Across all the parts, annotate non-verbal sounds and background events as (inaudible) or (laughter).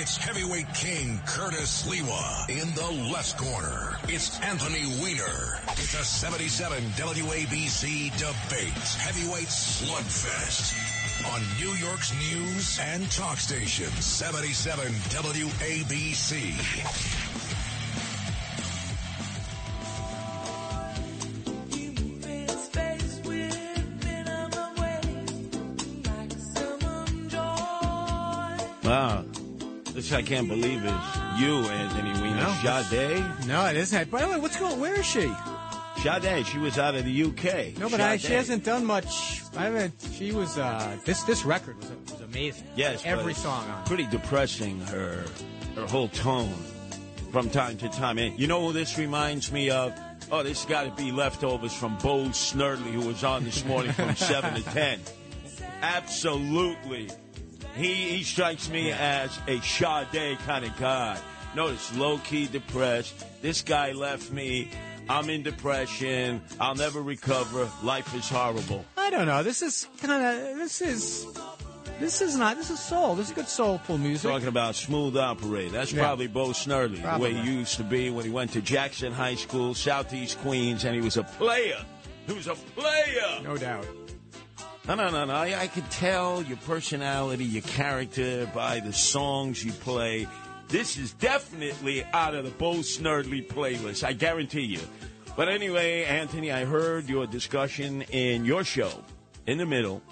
it's heavyweight king Curtis Sliwa. In the left corner, it's Anthony Weiner. It's a 77 WABC debate. Heavyweight slugfest. On New York's news and talk station, 77 WABC. Wow. This I can't believe is you, Anthony Weiner. No. Sade? No, it isn't. By the way, what's going? Where is she? Sade, she was out of the UK. No, but I, she hasn't done much. I haven't. She was. Uh, this this record was, was amazing. Yes, every song on. it. Pretty depressing, her her whole tone from time to time. And you know who this reminds me of? Oh, this got to be leftovers from Bo Snerdley, who was on this morning from (laughs) 7 to 10. Absolutely. He, he strikes me as a Sade kind of guy. Notice, low key depressed. This guy left me. I'm in depression. I'll never recover. Life is horrible. I don't know. This is kind of. This is. This is not. This is soul. This is good soulful music. Talking about smooth operator. That's Yeah. probably Bo Snerdley, Probably. the way he used to be when he went to Jackson High School, Southeast Queens, and he was a player. He was a player. No doubt. No, no, no, no. I, I could tell your personality, your character by the songs you play. This is definitely out of the Bo Snerdley playlist. I guarantee you. But anyway, Anthony, I heard your discussion in your show in the middle.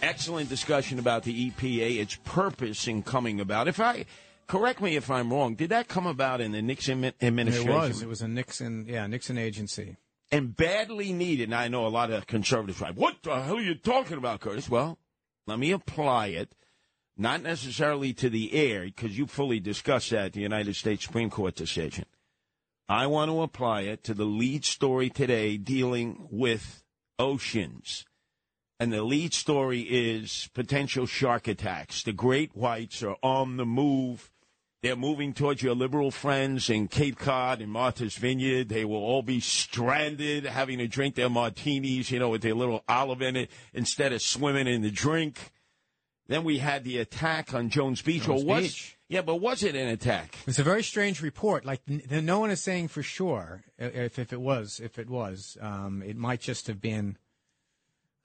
Excellent discussion about the EPA, its purpose in coming about. If I correct me if I'm wrong, did that come about in the Nixon administration? It was. It was a Nixon. Yeah, Nixon agency. And badly needed. And I know a lot of conservatives are like, what the hell are you talking about, Curtis? Well, let me apply it, not necessarily to the air, because you fully discussed that, the United States Supreme Court decision. I want to apply it to the lead story today dealing with oceans. And the lead story is potential shark attacks. The great whites are on the move. They're moving towards your liberal friends in Cape Cod and Martha's Vineyard. They will all be stranded, having to drink their martinis, you know, with their little olive in it instead of swimming in the drink. Then we had the attack on Jones Beach. Jones or was, Beach. Yeah, but was it an attack? It's a very strange report. Like n- no one is saying for sure if if it was if it was. Um, it might just have been.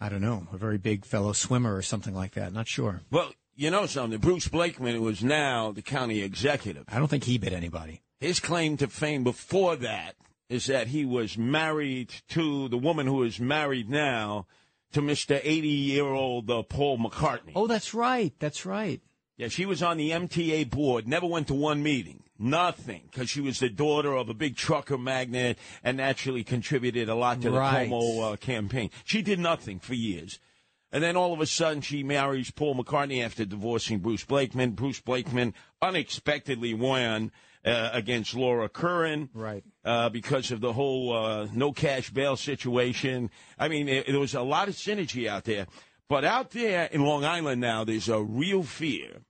I don't know, a very big fellow swimmer or something like that. Not sure. Well, you know something. Bruce Blakeman, who is now the county executive, I don't think he bit anybody. his claim to fame before that is that he was married to the woman who is married now to Mr. 80 year old uh, Paul McCartney. Oh, that's right. That's right. Yeah, she was on the MTA board, never went to one meeting, nothing, because she was the daughter of a big trucker magnate and naturally contributed a lot to the Right. Cuomo uh, campaign. She did nothing for years. And then all of a sudden, she marries Paul McCartney after divorcing Bruce Blakeman. Bruce Blakeman unexpectedly won uh, against Laura Curran Right. uh, because of the whole uh, no cash bail situation. I mean, there was a lot of synergy out there. But out there in Long Island now, there's a real fear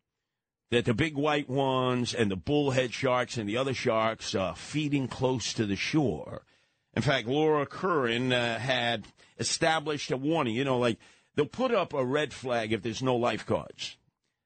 that the big white ones and the bullhead sharks and the other sharks are feeding close to the shore. In fact, Laura Curran uh, had established a warning. You know, like they'll put up a red flag if there's no lifeguards.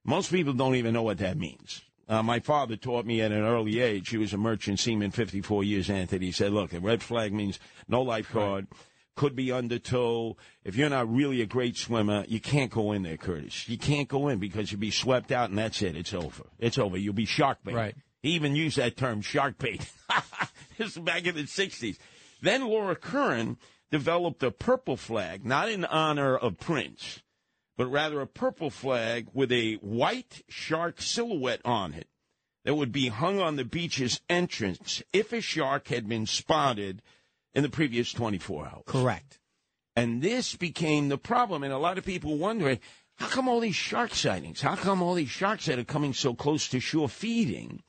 Most people don't even know what that means. Uh, my father taught me at an early age. He was a merchant seaman, 54 years, Anthony. He said, look, a red flag means no lifeguard, could be under tow. If you're not really a great swimmer, you can't go in there, Curtis. You can't go in because you'll be swept out and that's it. It's over. It's over. You'll be shark bait. Right. He even used that term, shark bait. (laughs) this is back in the 60s. Then Laura Curran developed a purple flag, not in honor of Prince, but rather a purple flag with a white shark silhouette on it that would be hung on the beach's entrance if a shark had been spotted in the previous 24 hours. Correct. And this became the problem. And a lot of people wondering how come all these shark sightings? How come all these sharks that are coming so close to shore feeding?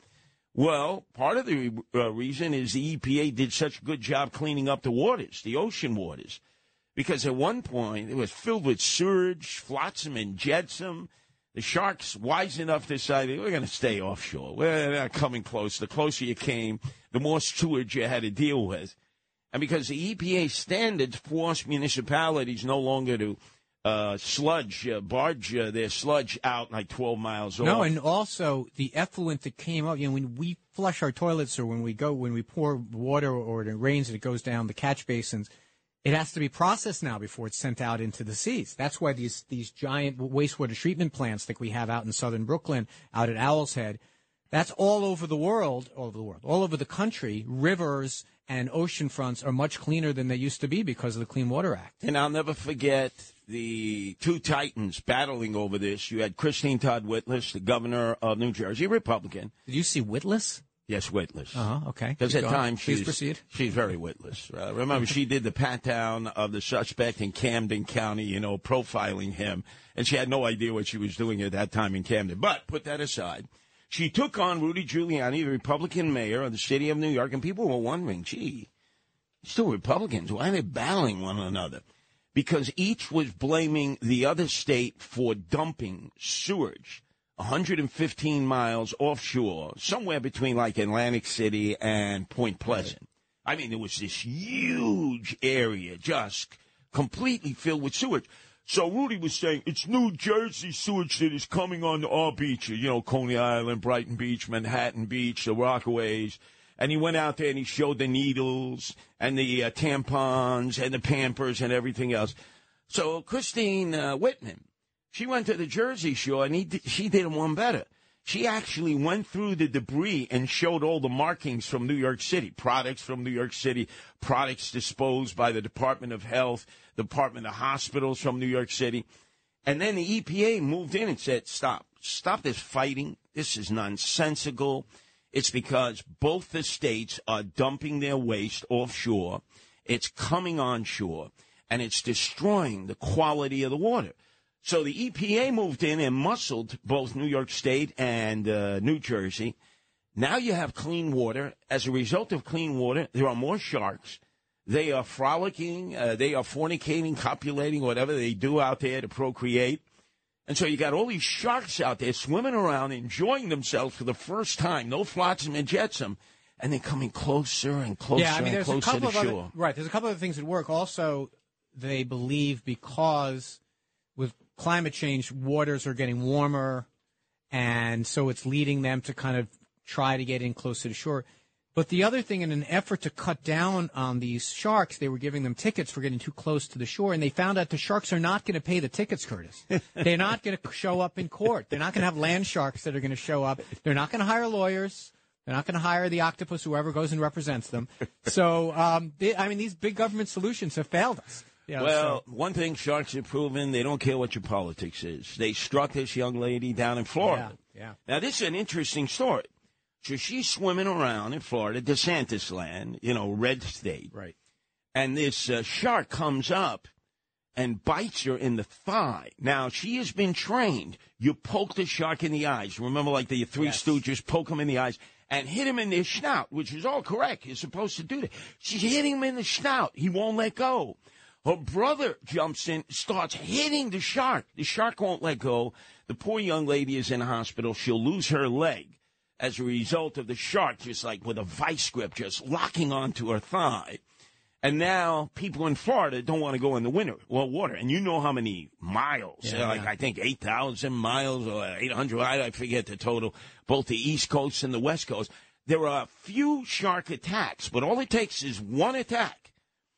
Well, part of the uh, reason is the EPA did such a good job cleaning up the waters, the ocean waters, because at one point it was filled with sewage, flotsam and jetsam. The sharks, wise enough, decided we're going to stay offshore. We're not coming close. The closer you came, the more sewage you had to deal with. And because the EPA standards force municipalities no longer to uh, sludge, uh, barge uh, their sludge out like 12 miles off. No, and also the effluent that came up. You know, when we flush our toilets or when we go, when we pour water or it rains and it goes down the catch basins, it has to be processed now before it's sent out into the seas. That's why these these giant wastewater treatment plants that we have out in southern Brooklyn, out at Owl's Head, that's all over the world, all over the world, all over the country. Rivers and ocean fronts are much cleaner than they used to be because of the Clean Water Act. And I'll never forget the two titans battling over this. You had Christine Todd Whitlis, the governor of New Jersey, Republican. Did you see Whitlis? Yes, Whitlis. Uh huh. Okay. Because at times Please she's proceed. she's very witless. Uh, remember, she did the pat down of the suspect in Camden County, you know, profiling him, and she had no idea what she was doing at that time in Camden. But put that aside, she took on Rudy Giuliani, the Republican mayor of the city of New York, and people were wondering, gee, still Republicans, why are they battling one another? Because each was blaming the other state for dumping sewage 115 miles offshore, somewhere between like Atlantic City and Point Pleasant. I mean, there was this huge area just completely filled with sewage. So Rudy was saying it's New Jersey sewage that is coming onto our beaches, you know, Coney Island, Brighton Beach, Manhattan Beach, the Rockaways. And he went out there and he showed the needles and the uh, tampons and the Pampers and everything else. So Christine uh, Whitman, she went to the Jersey Shore and he d- she did one better. She actually went through the debris and showed all the markings from New York City, products from New York City, products disposed by the Department of Health, Department of Hospitals from New York City. And then the EPA moved in and said, stop, stop this fighting. This is nonsensical. It's because both the states are dumping their waste offshore. It's coming onshore and it's destroying the quality of the water. So the EPA moved in and muscled both New York State and uh, New Jersey. Now you have clean water. As a result of clean water, there are more sharks. They are frolicking. Uh, they are fornicating, copulating, whatever they do out there to procreate. And so you got all these sharks out there swimming around, enjoying themselves for the first time. No flotsam and jetsam. And they're coming closer and closer yeah, I mean, and there's a closer couple to of shore. other, right. There's a couple of things that work. Also, they believe because with climate change, waters are getting warmer, and so it's leading them to kind of try to get in closer to shore. But the other thing, in an effort to cut down on these sharks, they were giving them tickets for getting too close to the shore, and they found out the sharks are not going to pay the tickets, Curtis. (laughs) They're not going to show up in court. They're not going to have land sharks that are going to show up. They're not going to hire lawyers. They're not going to hire the octopus, whoever goes and represents them. (laughs) So, um, they, I mean, these big government solutions have failed us. You know, Well, so- one thing sharks have proven, they don't care what your politics is. They struck this young lady down in Florida. Yeah, yeah. Now, this is an interesting story. So she's swimming around in Florida, DeSantis land, you know, red state. right. And this uh, shark comes up and bites her in the thigh. Now, she has been trained. You poke the shark in the eyes. Remember, like the Three Yes. Stooges, poke him in the eyes and hit him in the snout, which is all correct. You're supposed to do that. She's hitting him in the snout. He won't let go. Her brother jumps in, starts hitting the shark. The shark won't let go. The poor young lady is in hospital. She'll lose her leg as a result of the shark just like with a vice grip just locking onto her thigh. And now people in Florida don't want to go in the winter well water. And you know how many miles? Yeah, like yeah. I think eight thousand miles or eight hundred. I I forget the total. Both the East Coast and the West Coast. There are a few shark attacks, but all it takes is one attack.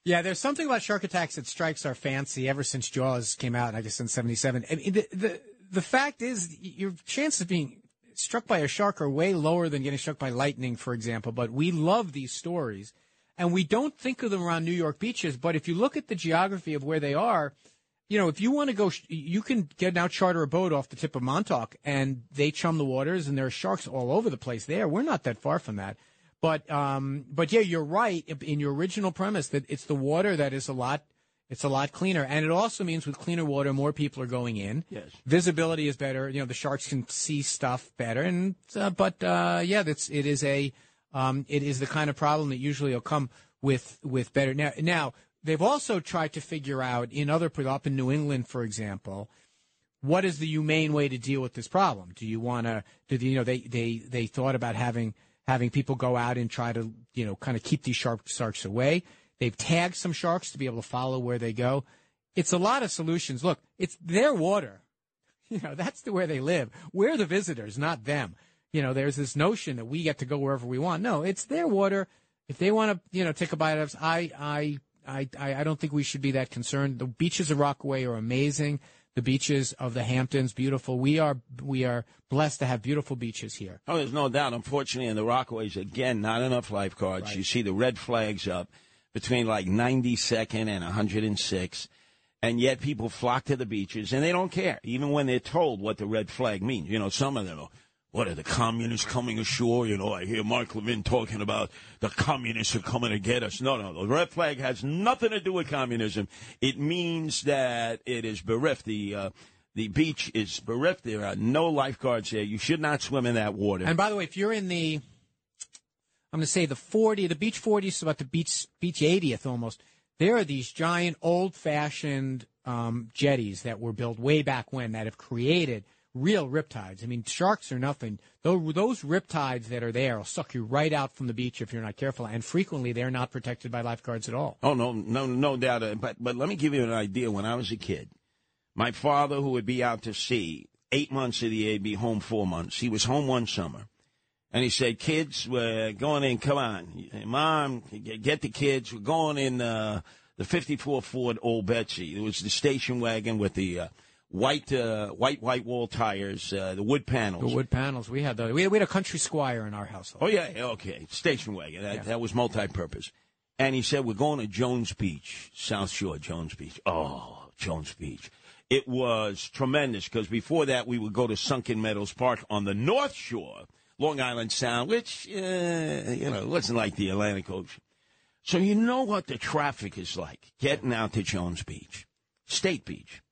Yeah, there's something about shark attacks that strikes our fancy ever since Jaws came out, I guess in '77. I mean, the, the the fact is, your chance of being struck by a shark are way lower than getting struck by lightning, for example. But we love these stories, and we don't think of them around New York beaches. But if you look at the geography of where they are, you know, if you want to go, you can get now charter a boat off the tip of Montauk, and they chum the waters, and there are sharks all over the place. There, we're not that far from that. But um, but yeah, you're right in your original premise that it's the water that is a lot It's a lot cleaner, and it also means with cleaner water, more people are going in. Yes. visibility is better. You know, the sharks can see stuff better, and uh, but uh, yeah, that's it is a um, it is the kind of problem that usually will come with with better. Now, now they've also tried to figure out in other up in New England, for example, what is the humane way to deal with this problem? Do you want to? Do you know they they they thought about having having people go out and try to you know kind of keep these shark sharks away. They've tagged some sharks to be able to follow where they go. It's a lot of solutions. Look, it's their water. (laughs) You know, that's the where they live. We're the visitors, not them. You know, there's this notion that we get to go wherever we want. No, it's their water. If they want to, you know, take a bite of us, I, I, I, I don't think we should be that concerned. The beaches of Rockaway are amazing. The beaches of the Hamptons, beautiful. We are, we are blessed to have beautiful beaches here. Oh, there's no doubt. Unfortunately, in the Rockaways, again, not enough lifeguards. Right. You see the red flags up between like 92nd and 106. And yet people flock to the beaches and they don't care, even when they're told what the red flag means. You know, some of them are, what are the communists coming ashore? You know, I hear Mark Levin talking about the communists are coming to get us. No, no, the red flag has nothing to do with communism. It means that it is bereft. The, uh, the beach is bereft. There are no lifeguards there. You should not swim in that water. And by the way, if you're in the, I'm going to say the 40, the beach 40 is about the beach beach 80th almost. There are these giant, old-fashioned um, jetties that were built way back when that have created real riptides. I mean, sharks are nothing. Those, those riptides that are there will suck you right out from the beach if you're not careful, and frequently they're not protected by lifeguards at all. Oh no, no, no doubt. But but let me give you an idea. When I was a kid, my father, who would be out to sea eight months of the year, be home four months. He was home one summer, and he said, "Kids, we're going in. Come on, Mom, get the kids. We're going in uh, the '54 Ford Old Betsy. It was the station wagon with the uh, white uh, white white wall tires, uh, the wood panels. The wood panels we had, the, we had, we had a country squire in our household. Oh yeah, yeah, okay, station wagon. That, that was multi-purpose. And he said, "We're going to Jones Beach, South Shore, Jones Beach. Oh, Jones Beach. It was tremendous because before that we would go to Sunken Meadows Park on the North Shore, Long Island Sound, which uh, you know wasn't like the Atlantic Ocean. So you know what the traffic is like getting out to Jones Beach, State Beach,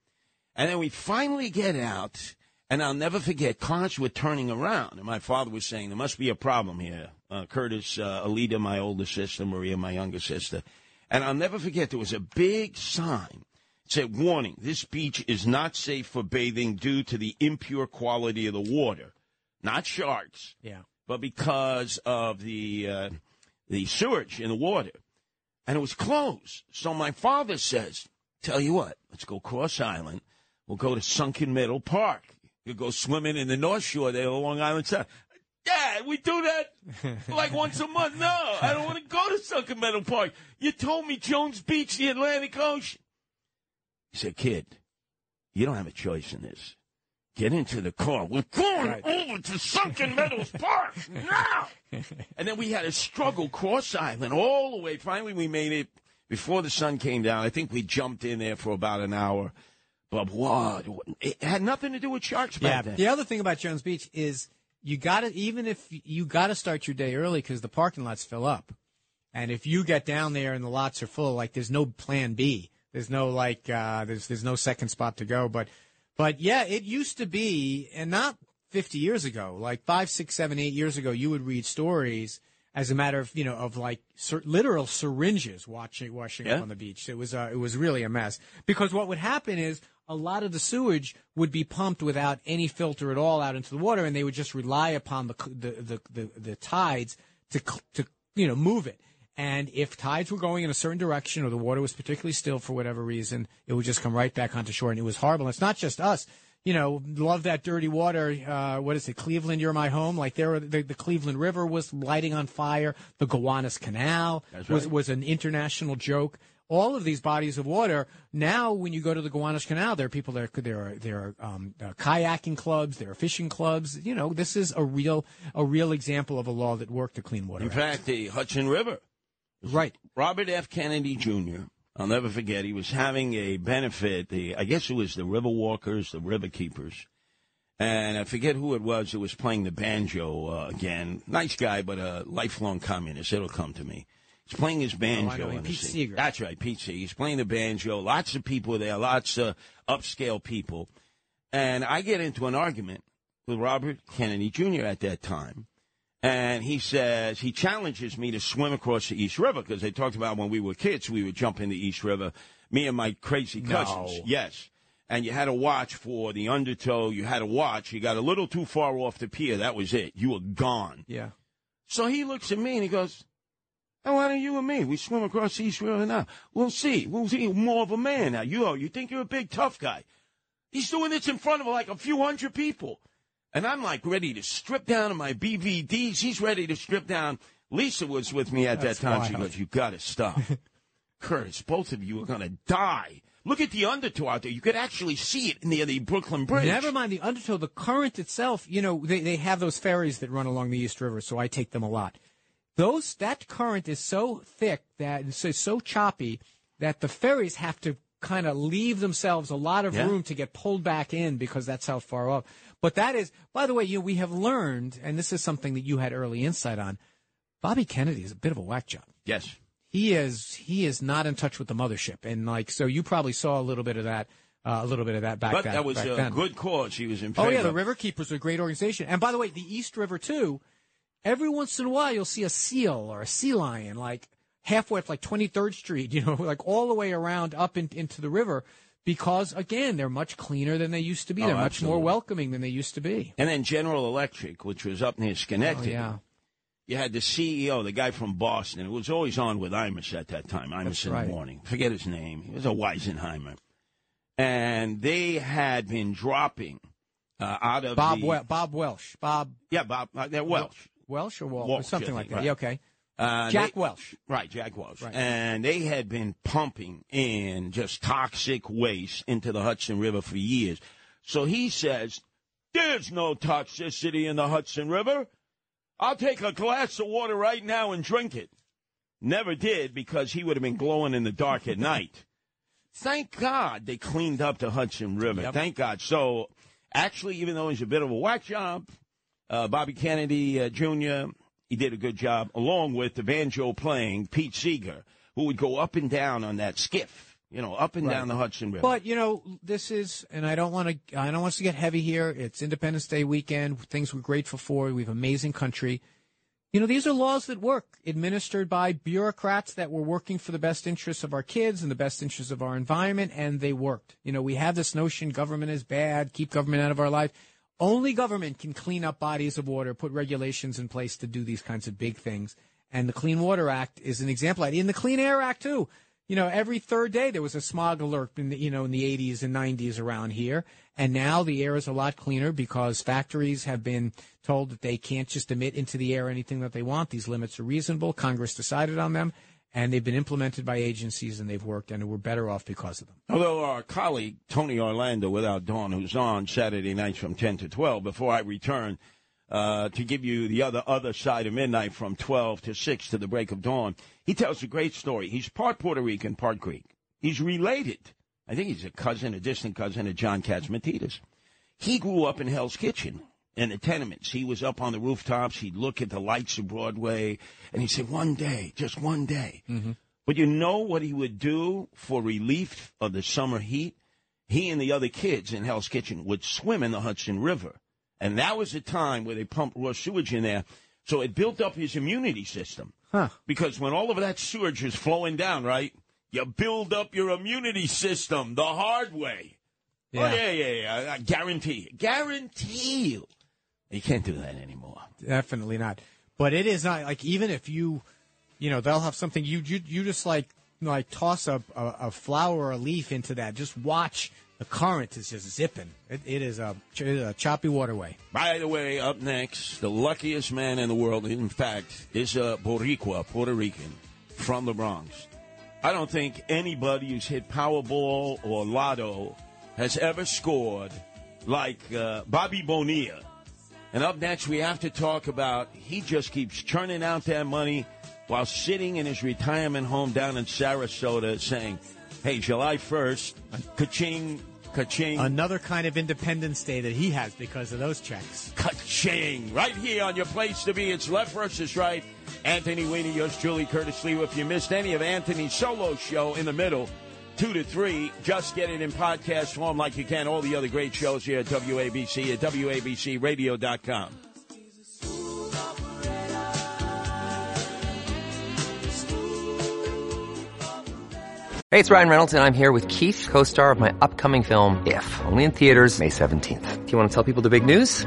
and then we finally get out." And I'll never forget, cars were turning around. And my father was saying, there must be a problem here. Uh, Curtis, uh, Alita, my older sister, Maria, my younger sister. And I'll never forget, there was a big sign. It said, warning, this beach is not safe for bathing due to the impure quality of the water. Not sharks, Yeah. but because of the, uh, the sewage in the water. And it was closed. So my father says, tell you what, let's go cross island. We'll go to Sunken Meadow Park. You go swimming in the North Shore there on Long Island Sound. Dad, we do that (laughs) like once a month. No, I don't want to go to Sunken Meadow Park. You told me Jones Beach, the Atlantic Ocean. He said, kid, you don't have a choice in this. Get into the car. We're going Right. over to Sunken Meadows (laughs) Park now. and then we had a struggle cross island all the way. Finally, we made it before the sun came down. I think we jumped in there for about an hour. But what? It had nothing to do with sharks Yeah. back then. The other thing about Jones Beach is you got to even if you got to start your day early because the parking lots fill up, and if you get down there and the lots are full, like there's no plan B. There's no like uh, there's there's no second spot to go. But but yeah, it used to be, and not 50 years ago, like five, six, seven, eight years ago, you would read stories as a matter of you know of like ser- literal syringes watching washing Yeah. up on the beach. It was uh, it was really a mess because what would happen is a lot of the sewage would be pumped without any filter at all out into the water, and they would just rely upon the the the, the, the tides to to you know move it. And if tides were going in a certain direction or the water was particularly still for whatever reason, it would just come right back onto shore, and it was horrible. And it's not just us. You know, love that dirty water. Uh, what is it? Cleveland, you're my home. Like there, the, the Cleveland River was lighting on fire. The Gowanus Canal That's was was an international joke. All of these bodies of water now, when you go to the Gowanus Canal, there are people there. There are there are um, uh, kayaking clubs, there are fishing clubs. You know, this is a real a real example of a law that worked to clean water. In out. fact, the Hudson River. Right? Robert F. Kennedy Jr. I'll never forget. He was having a benefit. The I guess it was the River Walkers, the River Keepers, and I forget who it was who was playing the banjo uh, again. Nice guy, but a lifelong communist. It'll come to me. He's playing his banjo. Oh, Pete. Seeger. That's right, Pete Seeger. He's playing the banjo. Lots of people there, lots of upscale people. And I get into an argument with Robert Kennedy Jr. at that time. And he says, he challenges me to swim across the East River because they talked about when we were kids, we would jump in the East River, me and my crazy cousins. No. Yes. And you had to watch for the undertow. You had to watch. You got a little too far off the pier. That was it. You were gone. Yeah. So he looks at me and he goes, "Oh, why don't you and me? We swim across the East River now. We'll see. We'll see more of a man now. You are, you think you're a big tough guy. He's doing this in front of like a few hundred people. And I'm like ready to strip down on my BVDs. He's ready to strip down. Lisa was with me at That's that time. She goes, You gotta stop. (laughs) Curtis, both of you are gonna die. Look at the undertow out there. You could actually see it near the Brooklyn Bridge. Never mind the undertow, the current itself. You know, they, they have those ferries that run along the East River, so I take them a lot. Those that current is so thick that it's so choppy that the ferries have to kind of leave themselves a lot of Yeah. room to get pulled back in because that's how far off. But that is, by the way, you know, we have learned, and this is something that you had early insight on. Bobby Kennedy is a bit of a whack job. Yes. He is he is not in touch with the mothership, and like so, you probably saw a little bit of that, uh, a little bit of that back. But then- that was a then. good cause. He was in Oh yeah, the River Keepers are a great organization. And by the way, the East River too. Every once in a while, you'll see a seal or a sea lion, like halfway up, like Twenty Third Street. (laughs) You know, like all the way around up in, into the river, because again, they're much cleaner than they used to be. Oh, they're much more welcoming than they used to be. And then General Electric, which was up near Oh Schenectady. yeah, You had the CEO, the guy from Boston, who was always on with Imus at that time. Imus That's in right. the morning. Forget his name. He was a Weisenheimer. And they had been dropping uh, out of Bob the, Wel- Bob Welsh, Bob Yeah, Bob. Uh, Welsh. Welsh or Walsh, Walsh, something like that. right. Yeah, okay. Uh, Jack they- Welsh. Right, Jack Welch. Right. And they had been pumping in just toxic waste into the Hudson River for years. So he says, There's no toxicity in the Hudson River. I'll take a glass of water right now and drink it. Never did because he would have been glowing in the dark at (laughs) night. Thank God they cleaned up the Hudson River. Yep. Thank God. So, actually, even though he's a bit of a whack job, uh, Bobby Kennedy uh, Jr., he did a good job, along with the banjo playing Pete Seeger, who would go up and down on that skiff, you know, up and Right. down the Hudson River. But you know, this is, and I don't want to, I don't want us to get heavy here. It's Independence Day weekend. Things we're grateful for. We have amazing country. You know, these are laws that work, administered by bureaucrats that were working for the best interests of our kids and the best interests of our environment, and they worked. You know, we have this notion government is bad, keep government out of our life. Only government can clean up bodies of water, put regulations in place to do these kinds of big things. And the Clean Water Act is an example. In the Clean Air Act too, you know, every third day there was a smog alert in the, you know, in the 80s and 90s around here. And now the air is a lot cleaner because factories have been told that they can't just emit into the air anything that they want. These limits are reasonable. Congress decided on them and they've been implemented by agencies and they've worked and we're better off because of them. Although our colleague Tony Orlando, without Dawn, who's on Saturday nights from ten to twelve, before I return uh, to give you the other other side of midnight from twelve to six to the break of dawn, he tells a great story. He's part Puerto Rican, part Greek. He's related. I think he's a cousin, a distant cousin of John Catsimatidis. He grew up in Hell's Kitchen in the tenements. He was up on the rooftops. He'd look at the lights of Broadway, and he'd say, "One day, just one day." Mm-hmm. But you know what he would do for relief of the summer heat? He and the other kids in Hell's Kitchen would swim in the Hudson River. And that was a time where they pumped raw sewage in there. So it built up his immunity system. Huh. Because when all of that sewage is flowing down, right, you build up your immunity system the hard way. Oh, yeah, yeah, yeah. I guarantee. Guarantee you. You can't do that anymore. Definitely not. But it is not like even if you, you know, they'll have something you you, you just like like toss a, a a flower or a leaf into that. Just watch the current is just zipping. It, it is a, it is a choppy waterway. By the way, up next, the luckiest man in the world, in fact, is a Boricua, Puerto Rican, from the Bronx. I don't think anybody who's hit Powerball or Lotto has ever scored like uh, Bobby Bonilla. And up next, we have to talk about he just keeps churning out that money while sitting in his retirement home down in Sarasota saying, hey, July 1st, ka-ching, ka-ching. Another kind of Independence Day that he has because of those checks. Ka-ching! Right here on your place to be. It's left versus right. Anthony Weiner, yours truly, Curtis Lee. If you missed any of Anthony's solo show in the middle, 2 to 3, just get it in podcast form like you can all the other great shows here at WABC at WABCRadio.com. Hey, it's Ryan Reynolds, and I'm here with Keith, co star of my upcoming film, If, only in theaters, May 17th. Do you want to tell people the big news?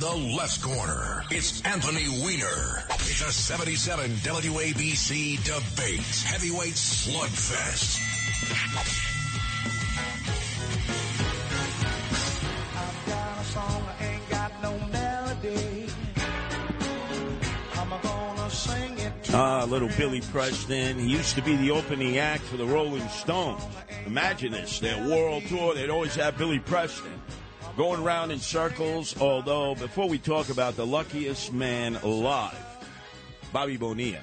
the left corner, it's Anthony Weiner. It's a 77 WABC debate. Heavyweight slugfest. Ah, little Billy Preston. He used to be the opening act for the Rolling Stones. Imagine this, their world tour, they'd always have Billy Preston going around in circles. Although, before we talk about the luckiest man alive, Bobby Bonilla,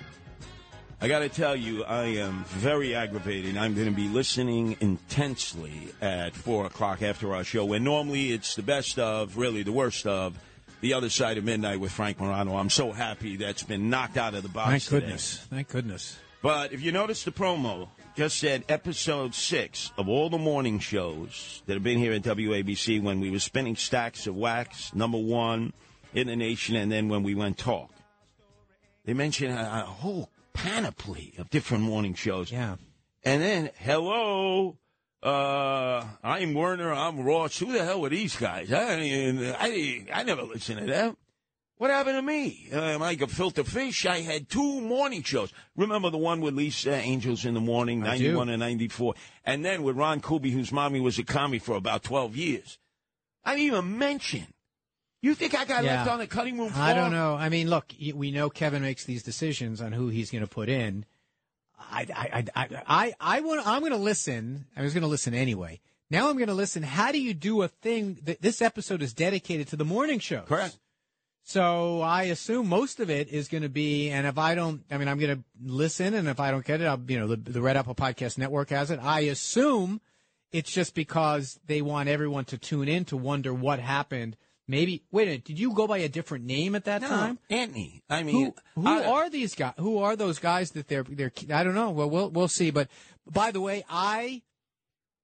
I got to tell you, I am very aggravated. I'm going to be listening intensely at 4 o'clock after our show, when normally it's the best of, really the worst of, The Other Side of Midnight with Frank Morano. I'm so happy that's been knocked out of the box. Thank today. goodness. Thank goodness. But if you notice the promo, just said episode six of all the morning shows that have been here at WABC when we were spinning stacks of wax, number one in the nation, and then when we went talk. They mentioned a, a whole panoply of different morning shows. Yeah. And then, hello, uh, I'm Werner, I'm Ross. Who the hell are these guys? I, didn't- I, I never listened to them. What happened to me? Uh, am I like a filter fish? I had two morning shows. Remember the one with Lisa Angels in the morning, 91 and 94? And then with Ron Kuby, whose mommy was a commie for about 12 years. I didn't even mention. You think I got Yeah. left on the cutting room floor? I don't know. I mean, look, we know Kevin makes these decisions on who he's going to put in. I, I, I, I, I, I want. I'm going to listen. I was going to listen anyway. Now I'm going to listen. How do you do a thing? That this episode is dedicated to the morning shows. Correct. So I assume most of it is going to be, and if I don't, I mean, I'm going to listen, and if I don't get it, I'll, you know, the, the Red Apple Podcast Network has it. I assume it's just because they want everyone to tune in to wonder what happened. Maybe wait a minute, did you go by a different name at that No, time? Anthony. I mean, Who, who I- are these guys? Who are those guys that they're they're? I don't know. Well, we'll we'll see. But by the way, I,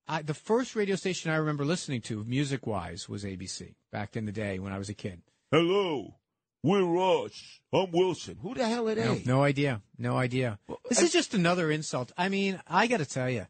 I the first radio station I remember listening to, music wise, was ABC back in the day when I was a kid. Hello, we're Ross. I'm Wilson. Who the hell are they? No, no idea. No idea. This I- is just another insult. I mean, I got to tell you,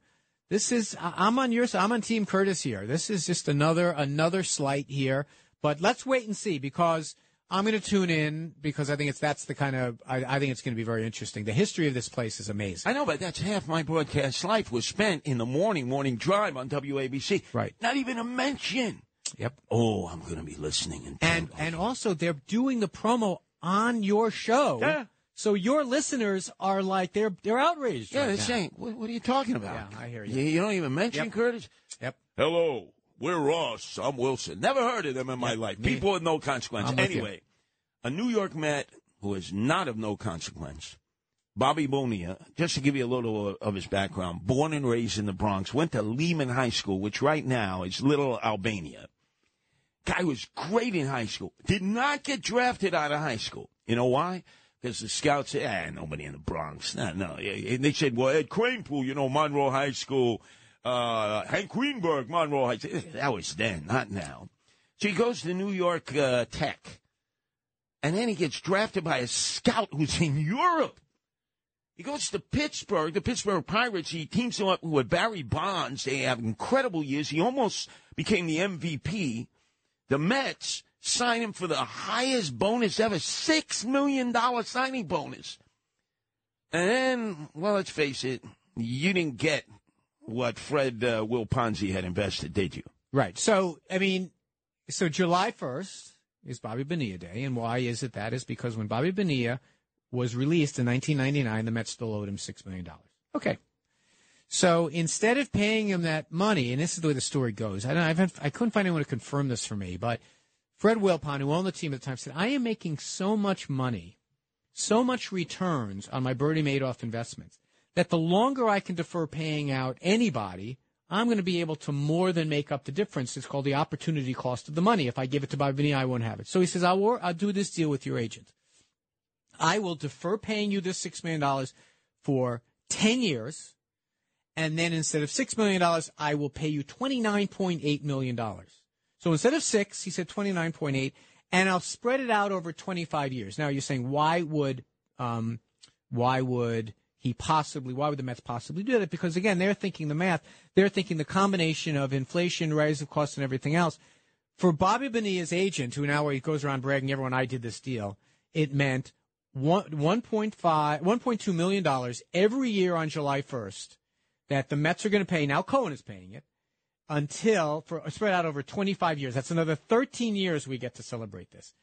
this is. I'm on your. I'm on Team Curtis here. This is just another another slight here. But let's wait and see because I'm going to tune in because I think it's that's the kind of I, I think it's going to be very interesting. The history of this place is amazing. I know, but that's half my broadcast life was spent in the morning, morning drive on WABC. Right. Not even a mention. Yep. Oh, I'm going to be listening. And And and also they're doing the promo on your show. Yeah. So your listeners are like they're they're outraged. yeah, right they're now. saying, what, what are you talking about? Yeah, I hear you. You, don't even mention Yep. Curtis? Yep. Hello, we're Ross. I'm Wilson. Never heard of them in my life. me- People with no consequence. I'm. Anyway, a New York Met who is not of no consequence, Bobby Bonilla, just to give you a little of his background, born and raised in the Bronx, went to Lehman High School, which right now is Little Albania. Guy was great in high school. Did not get drafted out of high school. You know why? Because the scouts said, ah, nobody in the Bronx. No, no. And they said, well, Ed Kranepool, you know, Monroe High School, uh, Hank Greenberg, Monroe High School. That was then, not now. So he goes to New York uh, Tech. And then he gets drafted by a scout who's in Europe. He goes to Pittsburgh, the Pittsburgh Pirates. He teams up with Barry Bonds. They have incredible years. He almost became the MVP. The Mets sign him for the highest bonus ever, $6 million signing bonus. And then, well, let's face it, you didn't get what Fred uh, Will Ponzi had invested, did you? Right. So, I mean, so July 1st is Bobby Bonilla Day. And why is it that? Is because when Bobby Bonilla was released in 1999, the Mets still owed him $6 million. Okay. So instead of paying him that money, and this is the way the story goes, I, don't, I couldn't find anyone to confirm this for me, but Fred Wilpon, who owned the team at the time, said, I am making so much money, so much returns on my Bernie Madoff investments, that the longer I can defer paying out anybody, I'm going to be able to more than make up the difference. It's called the opportunity cost of the money. If I give it to Bobby Bonilla, I won't have it. So he says, I'll, I'll do this deal with your agent. I will defer paying you this $6 million for 10 years. And then instead of $6 million, I will pay you $29.8 million. So instead of six, he said 29.8, and I'll spread it out over 25 years. Now you're saying, why would, um, why would he possibly, why would the Mets possibly do that? Because again, they're thinking the math. They're thinking the combination of inflation, rise of costs, and everything else. For Bobby Bonilla's agent, who now he goes around bragging, everyone, I did this deal, it meant one, 1.5, $1.2 million every year on July 1st that the Mets are going to pay. Now Cohen is paying it until for spread out over 25 years. That's another 13 years we get to celebrate this.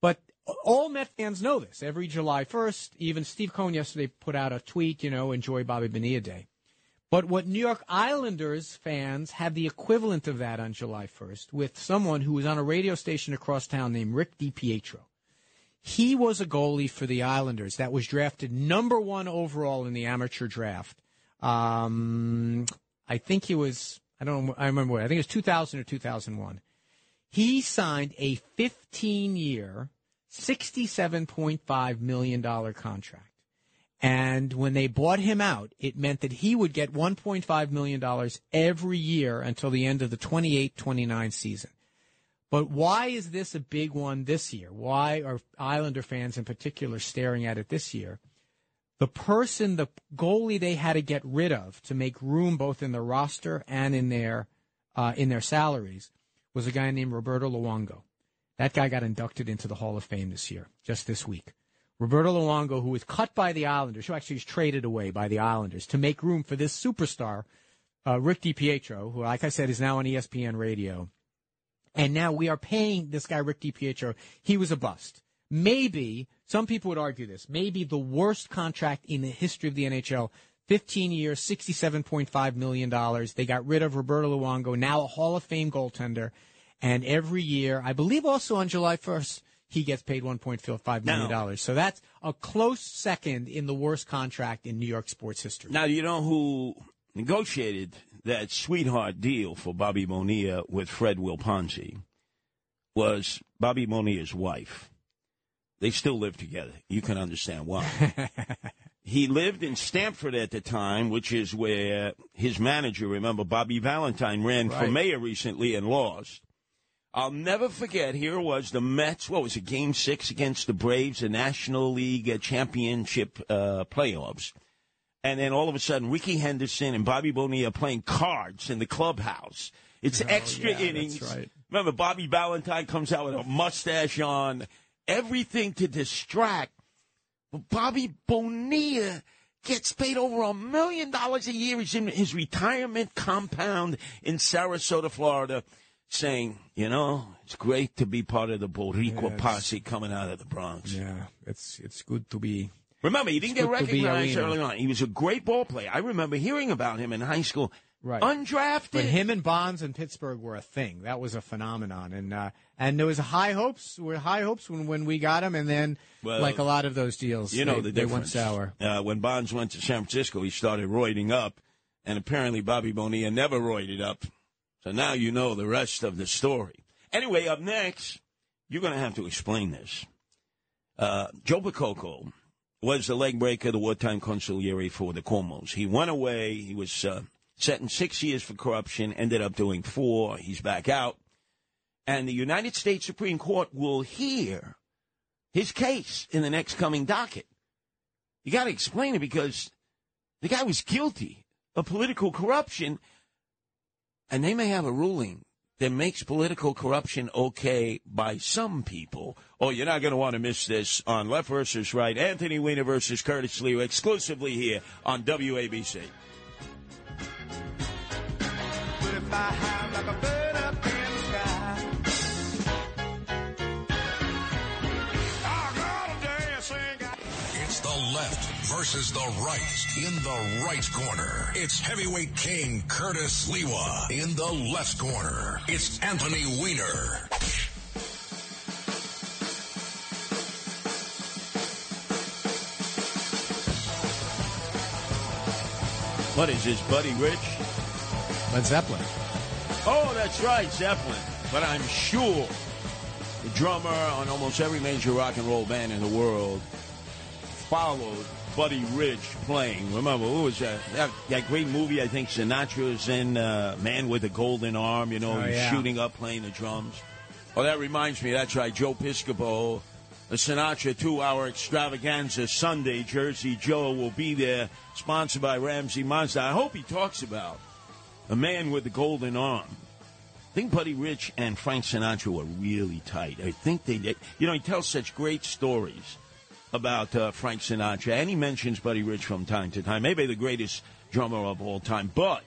But all Met fans know this. Every July 1st, even Steve Cohen yesterday put out a tweet, you know, enjoy Bobby Bonilla Day. But what New York Islanders fans have the equivalent of that on July 1st with someone who was on a radio station across town named Rick DiPietro. He was a goalie for the Islanders that was drafted number one overall in the amateur draft. Um, I think he was I don't I remember what, I think it was 2000 or 2001. He signed a 15 year, $67.5 million contract. And when they bought him out, it meant that he would get $1.5 million every year until the end of the 28 29 season. But why is this a big one this year? Why are Islander fans in particular staring at it this year? The person, the goalie they had to get rid of to make room both in the roster and in their uh, in their salaries was a guy named Roberto Luongo. That guy got inducted into the Hall of Fame this year, just this week. Roberto Luongo, who was cut by the Islanders, who actually was traded away by the Islanders to make room for this superstar, uh, Rick DiPietro, who, like I said, is now on ESPN Radio. And now we are paying this guy, Rick DiPietro. He was a bust maybe, some people would argue this, maybe the worst contract in the history of the NHL. 15 years, $67.5 million. They got rid of Roberto Luongo, now a Hall of Fame goaltender. And every year, I believe also on July 1st, he gets paid $1.5 million. Now- so that's a close second in the worst contract in New York sports history. Now, you know who negotiated that sweetheart deal for Bobby Bonilla with Fred Wilponzi was Bobby Bonilla's wife. They still live together. You can understand why. (laughs) he lived in Stamford at the time, which is where his manager, remember, Bobby Valentine, ran for mayor recently and lost. I'll never forget. Here was the Mets. What was it? Game six against the Braves, the National League uh, Championship uh, playoffs. And then all of a sudden, Rickey Henderson and Bobby Bonilla playing cards in the clubhouse. It's extra Oh, yeah, that's innings. right. Remember, Bobby Valentine comes out with a mustache on, everything to distract. But Bobby Bonilla gets paid over a million dollars a year. He's in his retirement compound in Sarasota, Florida, saying, you know, it's great to be part of the Boricua Yes. posse coming out of the Bronx. Yeah, it's it's good to be. Remember, he didn't get good to be recognized early on. He was a great ball player. I remember hearing about him in high school. Right. Undrafted. But him and Bonds in Pittsburgh were a thing. That was a phenomenon, and uh, and there was high hopes. Were high hopes when, when we got him, and then Well, like a lot of those deals, You know they, the they went sour. Uh, when Bonds went to San Francisco, he started roiding up, and apparently Bobby Bonilla never roided up. So now you know the rest of the story. Anyway, up next, you're going to have to explain this. Uh, Joe Percoco was the leg breaker, the wartime consigliere for the Cuomo's. He went away. He was uh, sentenced six years for corruption, ended up doing four. He's back out. And the United States Supreme Court will hear his case in the next coming docket. You got to explain it because the guy was guilty of political corruption, and they may have a ruling that makes political corruption okay by some people. Oh, you're not going to want to miss this on Left versus Right. Anthony Weiner versus Curtis Lee, exclusively here on WABC. Versus the right. In the right corner, it's heavyweight king Curtis Sliwa. In the left corner, it's Anthony Weiner. What is this, Buddy Rich? Led Zeppelin. Oh, that's right, Zeppelin. But I'm sure the drummer on almost every major rock and roll band in the world followed Buddy Rich playing. Remember, who was that? That, that great movie, I think Sinatra's in uh, Man with a Golden Arm, you know, Oh, yeah. shooting up playing the drums. Oh, that reminds me, that's right, Joe Piscopo. The Sinatra two hour extravaganza Sunday. Jersey Joe will be there, sponsored by Ramsey Mazda. I hope he talks about a man with a golden arm. I think Buddy Rich and Frank Sinatra were really tight. I think they did. You know, he tells such great stories about uh, Frank Sinatra, and he mentions Buddy Rich from time to time. Maybe the greatest drummer of all time. But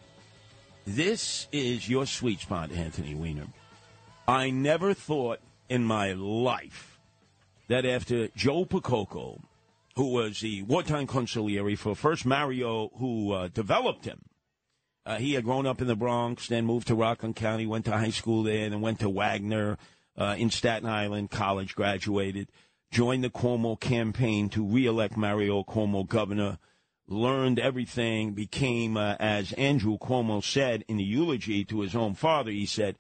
this is your sweet spot, Anthony Weiner. I never thought in my life that after Joe Percoco, who was the wartime consigliere for first Mario, who uh, developed him, uh, he had grown up in the Bronx, then moved to Rockland County, went to high school there, and went to Wagner uh, in Staten Island, college, graduated, joined the Cuomo campaign to reelect Mario Cuomo governor, learned everything, became, uh, as Andrew Cuomo said in the eulogy to his own father, he said,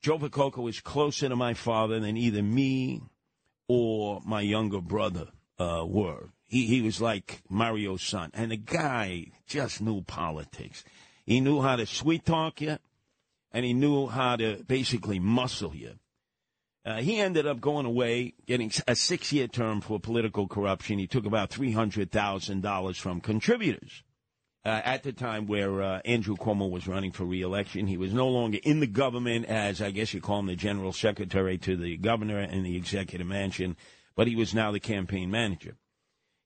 Joe Percoco is closer to my father than either me or my younger brother uh, were. He, he was like Mario's son. And the guy just knew politics. He knew how to sweet talk you, and he knew how to basically muscle you. Uh, he ended up going away, getting a six year term for political corruption. He took about $300,000 from contributors. Uh, at the time where uh, Andrew Cuomo was running for reelection, he was no longer in the government as, I guess you call him, the general secretary to the governor and the executive mansion, but he was now the campaign manager.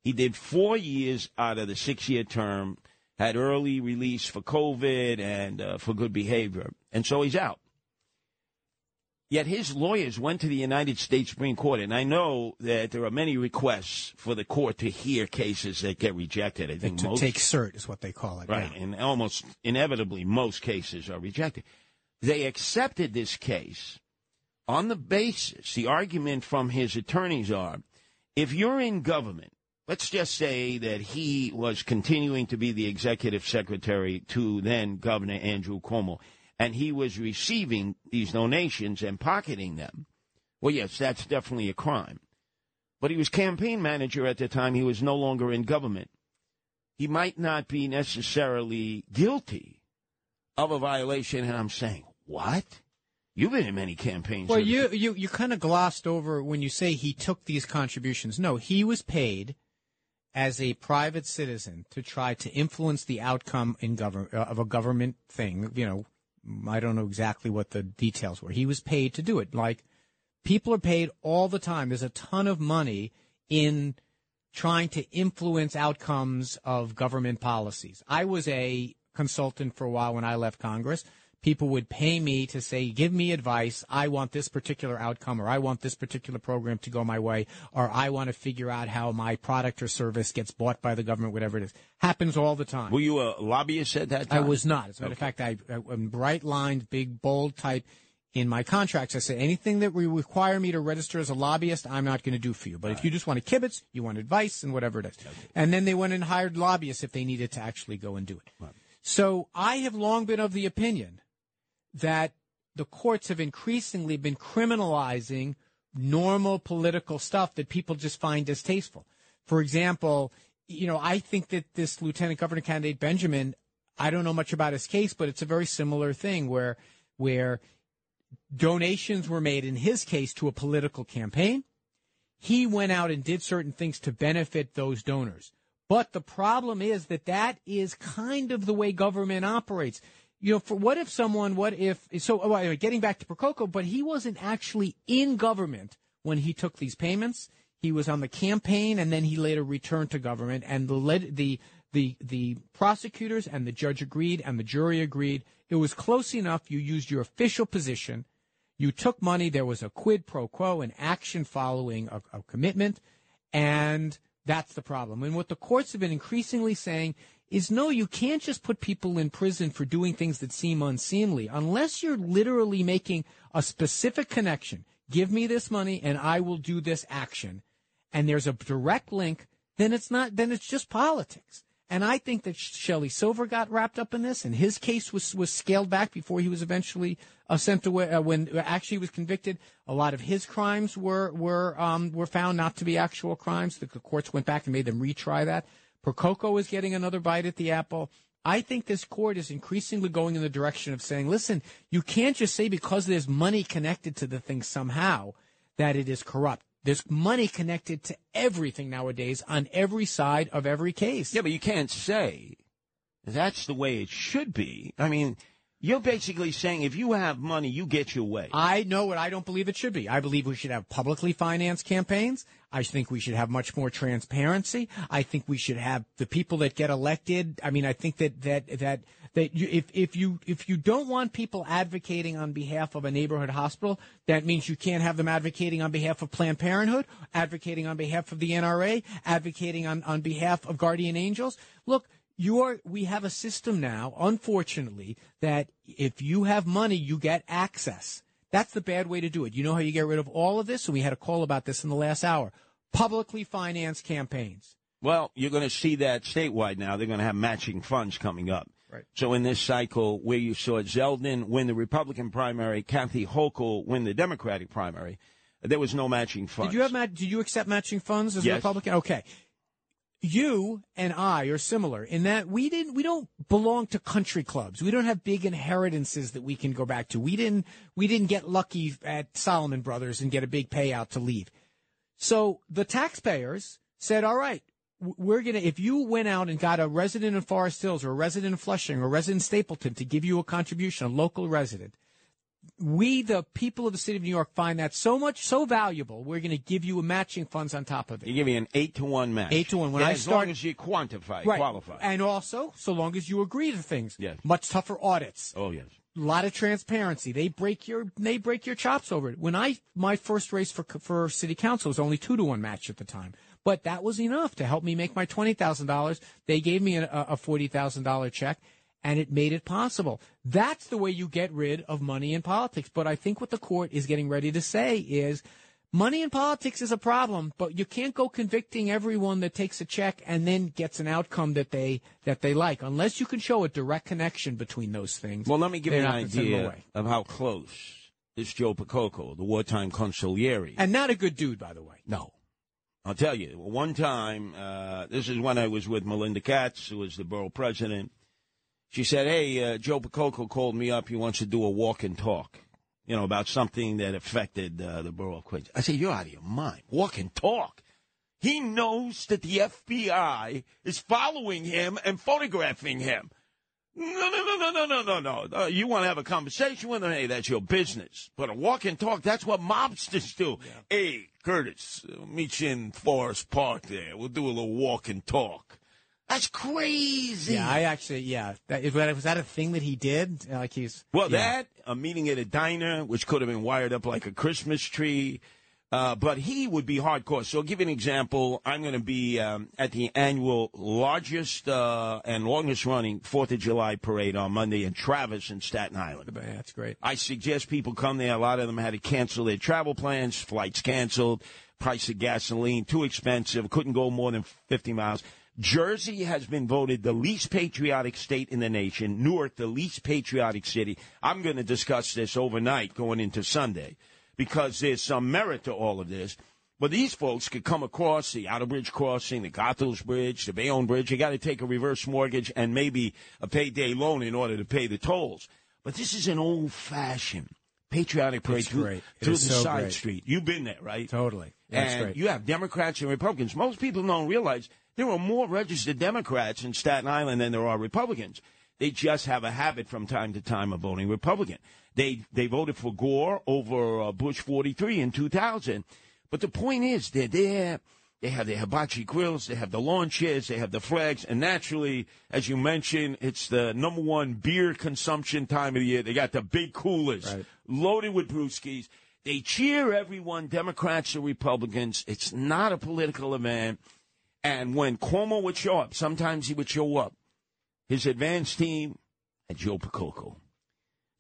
He did four years out of the six year term, had early release for COVID and uh, for good behavior, and so he's out. Yet his lawyers went to the United States Supreme Court, and I know that there are many requests for the court to hear cases that get rejected. I think To most, take cert is what they call it. right, yeah. and almost inevitably most cases are rejected. They accepted this case on the basis, the argument from his attorneys are, if you're in government, let's just say that he was continuing to be the executive secretary to then Governor Andrew Cuomo, and he was receiving these donations and pocketing them. Well, yes, that's definitely a crime. But he was campaign manager at the time. He was no longer in government. He might not be necessarily guilty of a violation. And I'm saying, what? You've been in many campaigns. Well, you you you kind of glossed over when you say he took these contributions. No, he was paid as a private citizen to try to influence the outcome in government uh, of a government thing. You know, I don't know exactly what the details were. He was paid to do it. Like people are paid all the time. There's a ton of money in trying to influence outcomes of government policies. I was a consultant for a while when I left Congress. People would pay me to say, give me advice. I want this particular outcome, or I want this particular program to go my way, or I want to figure out how my product or service gets bought by the government, whatever it is. Happens all the time. Were you a lobbyist at that time? I was not. As a matter of fact, I, I in bright lined, big, bold type in my contracts. I said anything that we require me to register as a lobbyist, I'm not going to do for you. But if you just want a kibitz, you want advice, and whatever it is, and then they went and hired lobbyists if they needed to actually go and do it. So I have long been of the opinion that the courts have increasingly been criminalizing normal political stuff that people just find distasteful. For example, you know, I think that this lieutenant governor candidate Benjamin, I don't know much about his case, but it's a very similar thing where where donations were made in his case to a political campaign. He went out and did certain things to benefit those donors. But the problem is that that is kind of the way government operates. You know, for what if someone, what if, so oh, anyway, getting back to Percoco, but he wasn't actually in government when he took these payments. He was on the campaign and then he later returned to government and the, leg- the, the, the prosecutors and the judge agreed and the jury agreed. It was close enough. You used your official position. You took money. There was a quid pro quo, an action following a, a commitment, and That's the problem. And what the courts have been increasingly saying is no, you can't just put people in prison for doing things that seem unseemly unless you're literally making a specific connection. Give me this money and I will do this action. And there's a direct link, then it's not, then it's just politics. And I think that Shelley Silver got wrapped up in this, and his case was was scaled back before he was eventually uh, sent away. Uh, when actually he was convicted, a lot of his crimes were were um, were found not to be actual crimes. The courts went back and made them retry that. Percoco is getting another bite at the apple. I think this court is increasingly going in the direction of saying, listen, you can't just say because there's money connected to the thing somehow that it is corrupt. There's money connected to everything nowadays on every side of every case. Yeah, but you can't say that's the way it should be. I mean, you're basically saying if you have money, you get your way. I know what I don't believe it should be. I believe we should have publicly financed campaigns. I think we should have much more transparency. I think we should have the people that get elected. I mean, I think that that that that you, if if you if you don't want people advocating on behalf of a neighborhood hospital, that means you can't have them advocating on behalf of Planned Parenthood, advocating on behalf of the NRA, advocating on on behalf of Guardian Angels. Look, you're we have a system now, unfortunately, that if you have money, you get access. That's the bad way to do it. You know how you get rid of all of this? And we had a call about this in the last hour. Publicly financed campaigns. Well, you're going to see that statewide now. They're going to have matching funds coming up. Right. So in this cycle, where you saw Zeldin win the Republican primary, Kathy Hochul win the Democratic primary, there was no matching funds. Did you have did you accept matching funds as a Yes. Republican? Okay. You and I are similar in that we didn't we don't belong to country clubs. We don't have big inheritances that we can go back to. We didn't we didn't get lucky at Salomon Brothers and get a big payout to leave. So the taxpayers said, "All right, we're going to if you went out and got a resident in Forest Hills or a resident in Flushing or a resident in Stapleton to give you a contribution, a local resident, we, the people of the city of New York, find that so much, so valuable, we're going to give you a matching funds on top of it. You give me an eight to one match. Eight to one. When Yeah, I as start- long as you quantify, Right. qualify. And also, so long as you agree to things. Yes. Much tougher audits. oh yes. A lot of transparency. They break your they break your chops over it. When I my first race for for city council was only two to one match at the time, but that was enough to help me make my twenty thousand dollars. They gave me a, a forty thousand dollar check, and it made it possible. That's the way you get rid of money in politics. But I think what the court is getting ready to say is. Money in politics is a problem, but you can't go convicting everyone that takes a check and then gets an outcome that they that they like, unless you can show a direct connection between those things. Well, let me give you an not gonna send them idea of how close this Joe Percoco, the wartime consigliere. And not a good dude, by the way. No. I'll tell you, one time, uh, this is when I was with Melinda Katz, who was the borough president. She said, Hey, uh, Joe Percoco called me up. He wants to do a walk and talk, you know, about something that affected uh, the borough of Queens. I said, You're out of your mind. Walk and talk. He knows that the FBI is following him and photographing him. No, no, no, no, no, no, no, no. Uh, you want to have a conversation with him? Hey, that's your business. But a walk and talk, that's what mobsters do. Hey, Curtis, uh, meet you in Forest Park there. We'll do a little walk and talk. That's crazy. Yeah, I actually, yeah. That, is that, was that a thing that he did? Like he's Well, yeah. that, a meeting at a diner, which could have been wired up like a Christmas tree. Uh, but he would be hardcore. So I'll give you an example. I'm going to be um, at the annual largest uh, and longest running Fourth of July parade on Monday in Travis in Staten Island. That's great. I suggest people come there. A lot of them had to cancel their travel plans, flights canceled, price of gasoline too expensive, couldn't go more than 50 miles. Jersey has been voted the least patriotic state in the nation. Newark, the least patriotic city. I'm going to discuss this overnight going into Sunday because there's some merit to all of this. But these folks could come across the Outer Bridge crossing, the Goethals Bridge, the Bayonne Bridge. You got to take a reverse mortgage and maybe a payday loan in order to pay the tolls. But this is an old-fashioned patriotic parade It's through, through the so side great. street. You've been there, right? Totally. That's and great. you have Democrats and Republicans. Most people don't realize there are more registered Democrats in Staten Island than there are Republicans. They just have a habit from time to time of voting Republican. They they voted for Gore over uh, Bush 43 in 2000. But the point is, they're there. They have the hibachi grills. They have the lawn chairs. They have the flags. And naturally, as you mentioned, it's the number one beer consumption time of the year. They got the big coolers Right. loaded with brewskis. They cheer everyone, Democrats or Republicans. It's not a political event. And when Cuomo would show up, sometimes he would show up. His advanced team had Joe Percoco.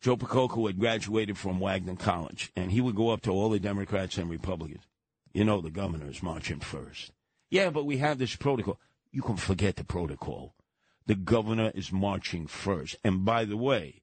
Joe Percoco had graduated from Wagner College, and he would go up to all the Democrats and Republicans. You know, the governor is marching first. Yeah, but we have this protocol. You can forget the protocol. The governor is marching first. And by the way,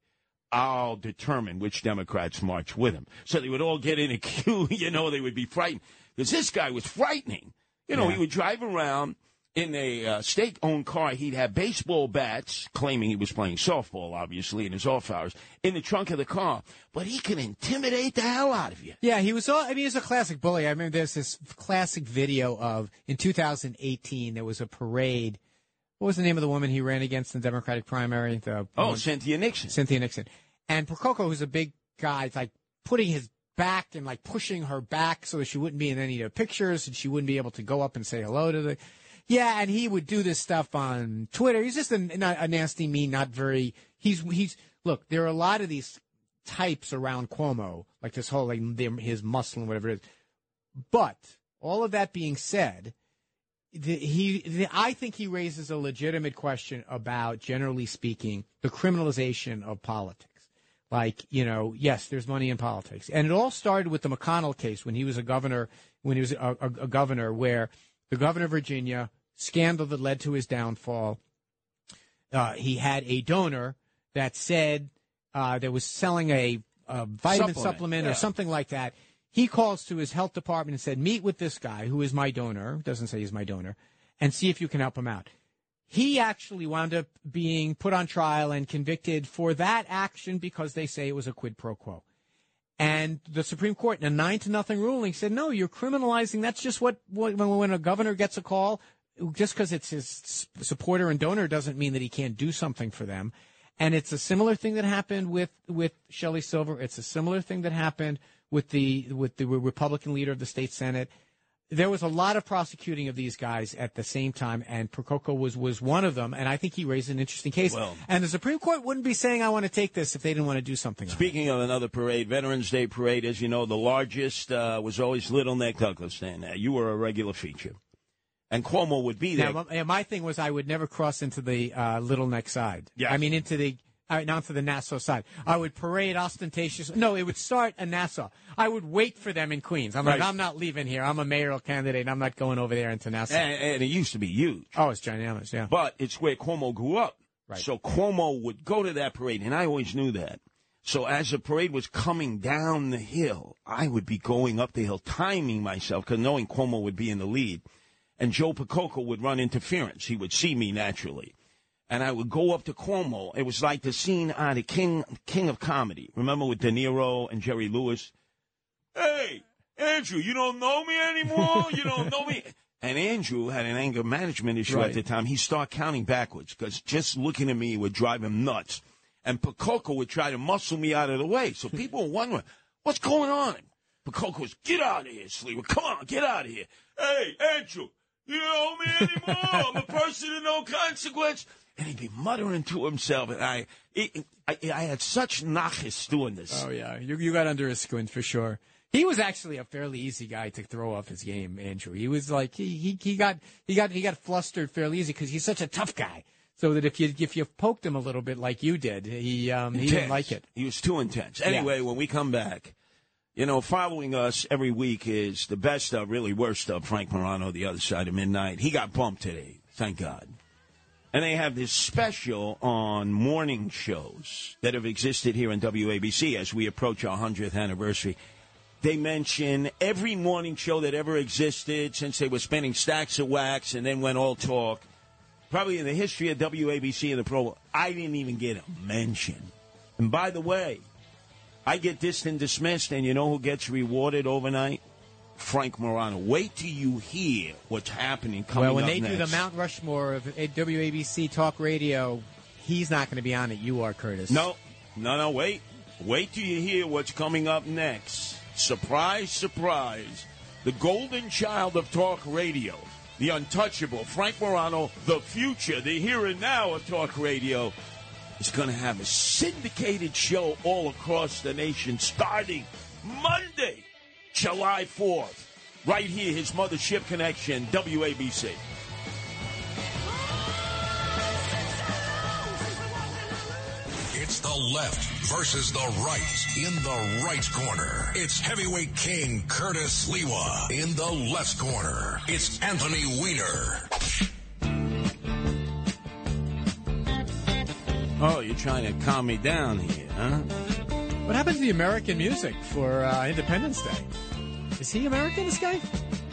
I'll determine which Democrats march with him. So they would all get in a queue. (laughs) You know, they would be frightened because this guy was frightening. You know, Yeah. he would drive around in a uh, state-owned car. He'd have baseball bats, claiming he was playing softball, obviously, in his off hours, in the trunk of the car. But he can intimidate the hell out of you. Yeah, he was. All, I mean, he was a classic bully. I remember there's this classic video of in 2018 there was a parade. What was the name of the woman he ran against in the Democratic primary? The Oh, woman- Cynthia Nixon. Cynthia Nixon. And Percoco, who's a big guy, like putting his back and like pushing her back so that she wouldn't be in any of the pictures and she wouldn't be able to go up and say hello to the. Yeah, and he would do this stuff on Twitter. He's just a, a nasty, mean, not very. He's he's look. There are a lot of these types around Cuomo, like this whole like his muscle and whatever it is. But all of that being said, the, he, the, I think he raises a legitimate question about, generally speaking, the criminalization of politics. Like, you know, yes, there's money in politics, and it all started with the McDonnell case when he was a governor, when he was a, a, a governor, where the governor of Virginia scandal that led to his downfall. Uh, he had a donor that said uh, that was selling a, a vitamin Supplement, supplement, yeah. or something like that. He calls to his health department and said, "Meet with this guy who is my donor." Doesn't say he's my donor, and see if you can help him out. He actually wound up being put on trial and convicted for that action because they say it was a quid pro quo. And the Supreme Court, in a nine to nothing ruling, said, no, you're criminalizing. That's just what, when a governor gets a call, just because it's his supporter and donor doesn't mean that he can't do something for them. And it's a similar thing that happened with, with Shelley Silver. It's a similar thing that happened with the, with the Republican leader of the state Senate. There was a lot of prosecuting of these guys at the same time, and Percoco was, was one of them. And I think he raised an interesting case. Well- and the Supreme Court wouldn't be saying, I want to take this if they didn't want to do something. Speaking of another parade, Veterans Day parade, as you know, the largest uh, was always Little Neck Douglaston. Uh, you were a regular feature. And Cuomo would be there. Now, my, my thing was I would never cross into the uh, Little Neck side. Yeah. I mean, into the. Uh, not to the Nassau side. I would parade ostentatious. No, it would start in Nassau. I would wait for them in Queens. I'm like, I'm not leaving here. I'm a mayoral candidate. and I'm not going over there into Nassau. and, and it used to be huge. oh, it's ginormous. Yeah. But it's where Cuomo grew up. Right. So Cuomo would go to that parade, and I always knew that. So as the parade was coming down the hill, I would be going up the hill, timing myself, because knowing Cuomo would be in the lead. And Joe Percoco would run interference. He would see me naturally. And I would go up to Cuomo. It was like the scene on the King, King of Comedy. Remember with De Niro and Jerry Lewis? Hey, Andrew, you don't know me anymore? You don't know me? (laughs) And Andrew had an anger management issue Right. at the time. He started counting backwards because just looking at me would drive him nuts. And Percoco would try to muscle me out of the way. So people were wondering, what's going on? Percoco was, get out of here, Sleeper. Come on, get out of here. Hey, Andrew, you don't know me anymore. I'm a person of no consequence. And he'd be muttering to himself. And I, it, I, I had such nachis doing this. Oh yeah, you you got under his skin for sure. He was actually a fairly easy guy to throw off his game, Andrew. He was like he he, he got he got he got flustered fairly easy because he's such a tough guy. So that if you if you poked him a little bit like you did, he um he didn't like it. He was too intense. Anyway, when we come back, you know, following us every week is the best of, really worst of Frank Morano, the other side of midnight. He got bumped today, thank God. And they have this special on morning shows that have existed here in WABC as we approach our 100th anniversary. They mention every morning show that ever existed since they were spending stacks of wax and then went all talk. Probably in the history of WABC and the Pro, I didn't even get a mention. And by the way, I get dissed and dismissed, and you know who gets rewarded overnight? Frank Morano. Wait till you hear what's happening coming Well, when they do the Mount Rushmore of WABC Talk Radio, he's not going to be on it. You are, Curtis. No, no, no, wait. Wait till you hear what's coming up next. Surprise, surprise. The golden child of talk radio, the untouchable Frank Morano, the future, the here and now of talk radio, is going to have a syndicated show all across the nation starting Monday, July 4th. Right here, his mothership connection, WABC. It's the left versus the right in the right corner. It's heavyweight king Curtis Sliwa in the left corner. It's Anthony Weiner. Oh, you're trying to calm me down here, huh? What happened to the American music for uh, Independence Day? Is he American, this guy?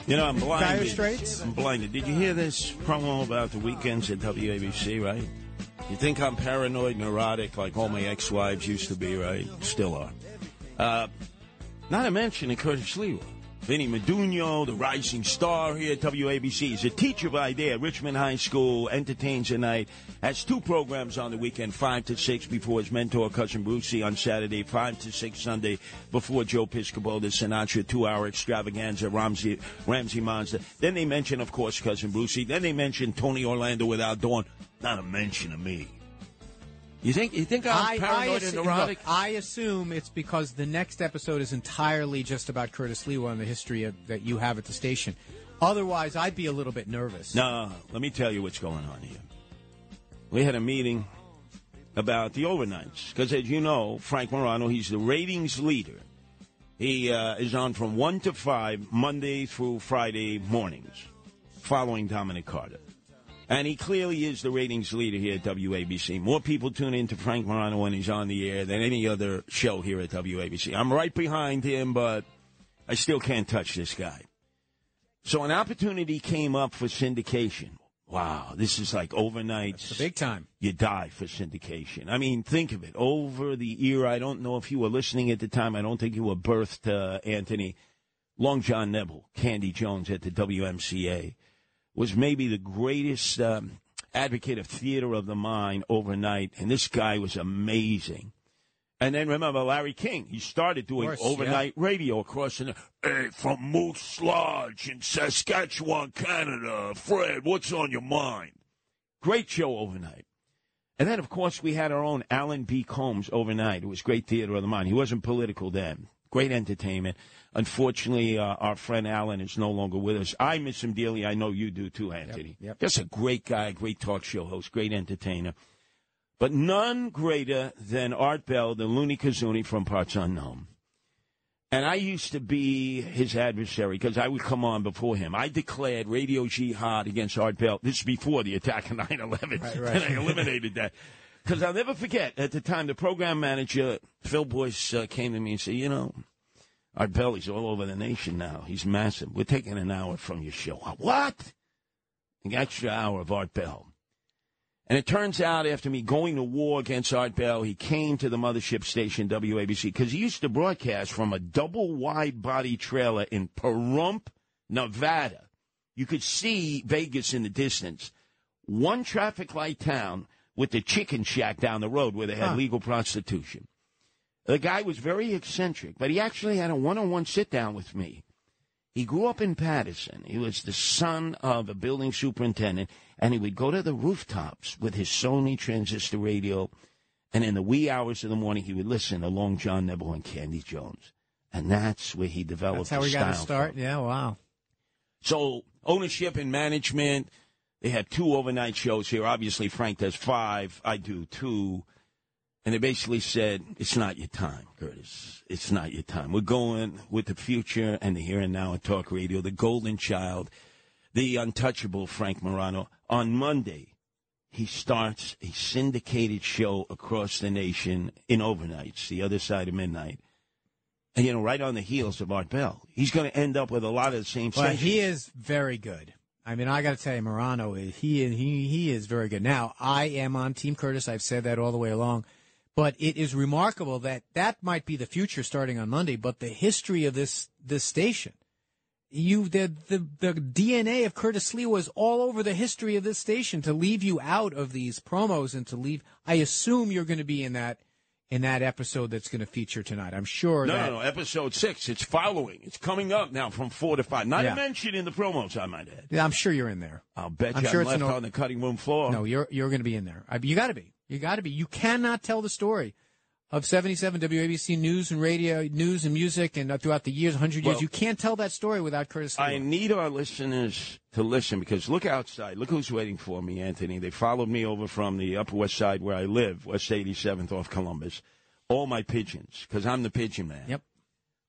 You know, I'm blinded. Dire Straits? I'm blinded. Did you hear this promo about the weekends at WABC, right? You think I'm paranoid, neurotic, like all my ex-wives used to be, right? Still are. Uh, not a mention of Curtis Sliwa. Vinny Medugno, the rising star here at WABC. He's a teacher by day at Richmond High School, entertains at night, has two programs on the weekend, 5 to 6 before his mentor, Cousin Brucey, on Saturday, 5 to 6 Sunday before Joe Piscopo, the Sinatra two-hour extravaganza, Ramsey, Ramsey Monster. Then they mention, of course, Cousin Brucey. Then they mention Tony Orlando without Dawn. Not a mention of me. You think you think I'm paranoid and assu- neurotic? look, I assume it's because the next episode is entirely just about Curtis Sliwa and the history of, that you have at the station. Otherwise, I'd be a little bit nervous. No, let me tell you what's going on here. We had a meeting about the overnights because, as you know, Frank Morano, he's the ratings leader. He uh, is on from one to five Monday through Friday mornings, following Dominic Carter. And he clearly is the ratings leader here at WABC. More people tune in to Frank Morano when he's on the air than any other show here at WABC. I'm right behind him, but I still can't touch this guy. So an opportunity came up for syndication. Wow, this is like overnight. Big time. You die for syndication. I mean, think of it. Over the era, I don't know if you were listening at the time. I don't think you were birthed, uh, Anthony. Long John Nebel, Candy Jones at the WMCA, was maybe the greatest um, advocate of theater of the mind overnight. And this guy was amazing. And then remember Larry King. He started doing course, overnight radio across the. Hey, from Moose Lodge in Saskatchewan, Canada. Fred, what's on your mind? Great show overnight. And then, of course, we had our own Alan B. Colmes overnight. It was great theater of the mind. He wasn't political then. Great entertainment. Unfortunately, uh, our friend Alan is no longer with us. I miss him dearly. I know you do too, Anthony. yep. Just a great guy, great talk show host, great entertainer. But none greater than Art Bell, the loony Kazuni from Parts Unknown. And I used to be his adversary because I would come on before him. I declared radio jihad against Art Bell. This is before the attack on (laughs) 9 11. Right, right. (laughs) And I eliminated that. Because I'll never forget, at the time, the program manager, Phil Boyce, uh, came to me and said, You know, Art Bell, he's all over the nation now. He's massive. We're taking an hour from your show. What? An extra hour of Art Bell. And it turns out, after me going to war against Art Bell, he came to the mothership station, WABC, because he used to broadcast from a double wide body trailer in Pahrump, Nevada. You could see Vegas in the distance. One traffic light town with the chicken shack down the road where they had Huh. legal prostitution. The guy was very eccentric, but he actually had a one on one sit down with me. He grew up in Patterson. He was the son of a building superintendent, and he would go to the rooftops with his Sony transistor radio, and in the wee hours of the morning, he would listen to Long John Nebel and Candy Jones. And that's where he developed That's how we got to start. from. Yeah, wow. So ownership and management. They have two overnight shows here. Obviously, Frank does five. I do two. And they basically said, it's not your time, Curtis. It's not your time. We're going with the future and the here and now at Talk Radio, the golden child, the untouchable Frank Morano. On Monday, he starts a syndicated show across the nation in overnights, the other side of midnight. And, you know, right on the heels of Art Bell. He's going to end up with a lot of the same Well, stations. he is very good. I mean, I got to tell you, Morano is he he he is very good. Now, I am on Team Curtis. I've said that all the way along, but it is remarkable that that might be the future starting on Monday. But the history of this this station, you the the the DNA of Curtis Lee was all over the history of this station. To leave you out of these promos and to leave, I assume you're going to be in that in that episode that's going to feature tonight. I'm sure No, that no, no. Episode six. It's following. It's coming up now from four to five. Not Yeah. a mention in the promos, I might add. Yeah, I'm sure you're in there. I'll bet I'm you sure I'm it's left an on the cutting room floor. No, you're you're going to be in there. I, you got to be. You got to be. You cannot tell the story of 77 WABC News and Radio, News and Music, and uh, throughout the years, 100 years. Well- you can't tell that story without Curtis. I need our listeners to listen because look outside. Look who's waiting for me, Anthony. They followed me over from the Upper West Side where I live, West 87th off Columbus. All my pigeons, because I'm the pigeon man. Yep.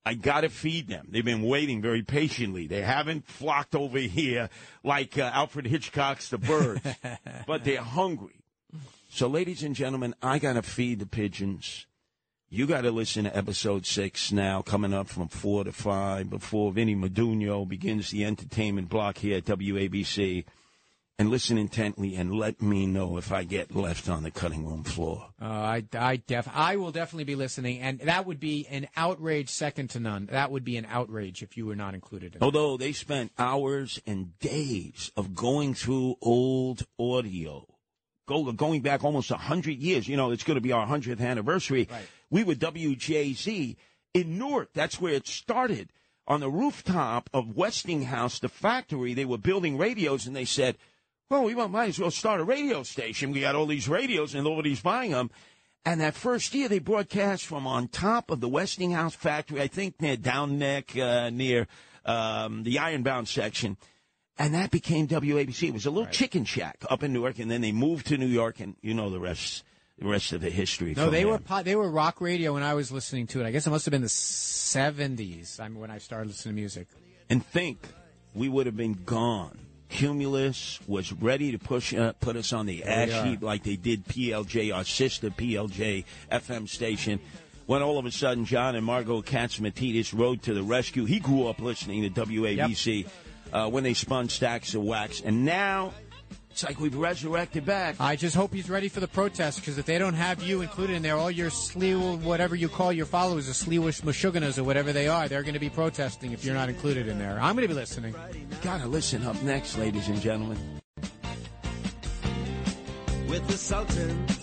I got to feed them. They've been waiting very patiently. They haven't flocked over here like uh, Alfred Hitchcock's The Birds, (laughs) but they're hungry. So, ladies and gentlemen, I got to feed the pigeons. You got to listen to episode six now, coming up from four to five before Vinny Medugno begins the entertainment block here at WABC. And listen intently and let me know if I get left on the cutting room floor. Uh, I, I def, I will definitely be listening, and that would be an outrage second to none. That would be an outrage if you were not included. In it. Although they spent hours and days of going through old audio, go, going back almost 100 years. You know, it's going to be our 100th anniversary. Right. We were WJZ in Newark. That's where it started. On the rooftop of Westinghouse, the factory, they were building radios, and they said, well, we might as well start a radio station. We got all these radios, and nobody's buying them. And that first year, they broadcast from on top of the Westinghouse factory, I think near Down Neck, uh, near um, the Ironbound section. And that became WABC. It was a little chicken shack up in Newark, and then they moved to New York, and you know the rest. The rest of the history. No, they there. were po- they were rock radio when I was listening to it. I guess it must have been the seventies. I mean, when I started listening to music. and think we would have been gone. Cumulus was ready to push uh, put us on the ash heap like they did PLJ, our sister PLJ FM station. When all of a sudden John and Margo Catsimatidis rode to the rescue. He grew up listening to WABC uh, when they spun stacks of wax, and now it's like we've resurrected back. I just hope he's ready for the protest because if they don't have you included in there, all your slew, whatever you call your followers, the slewish mashuganas or whatever they are, they're going to be protesting if you're not included in there. I'm going to be listening. Gotta listen up next, ladies and gentlemen. with the Sultans.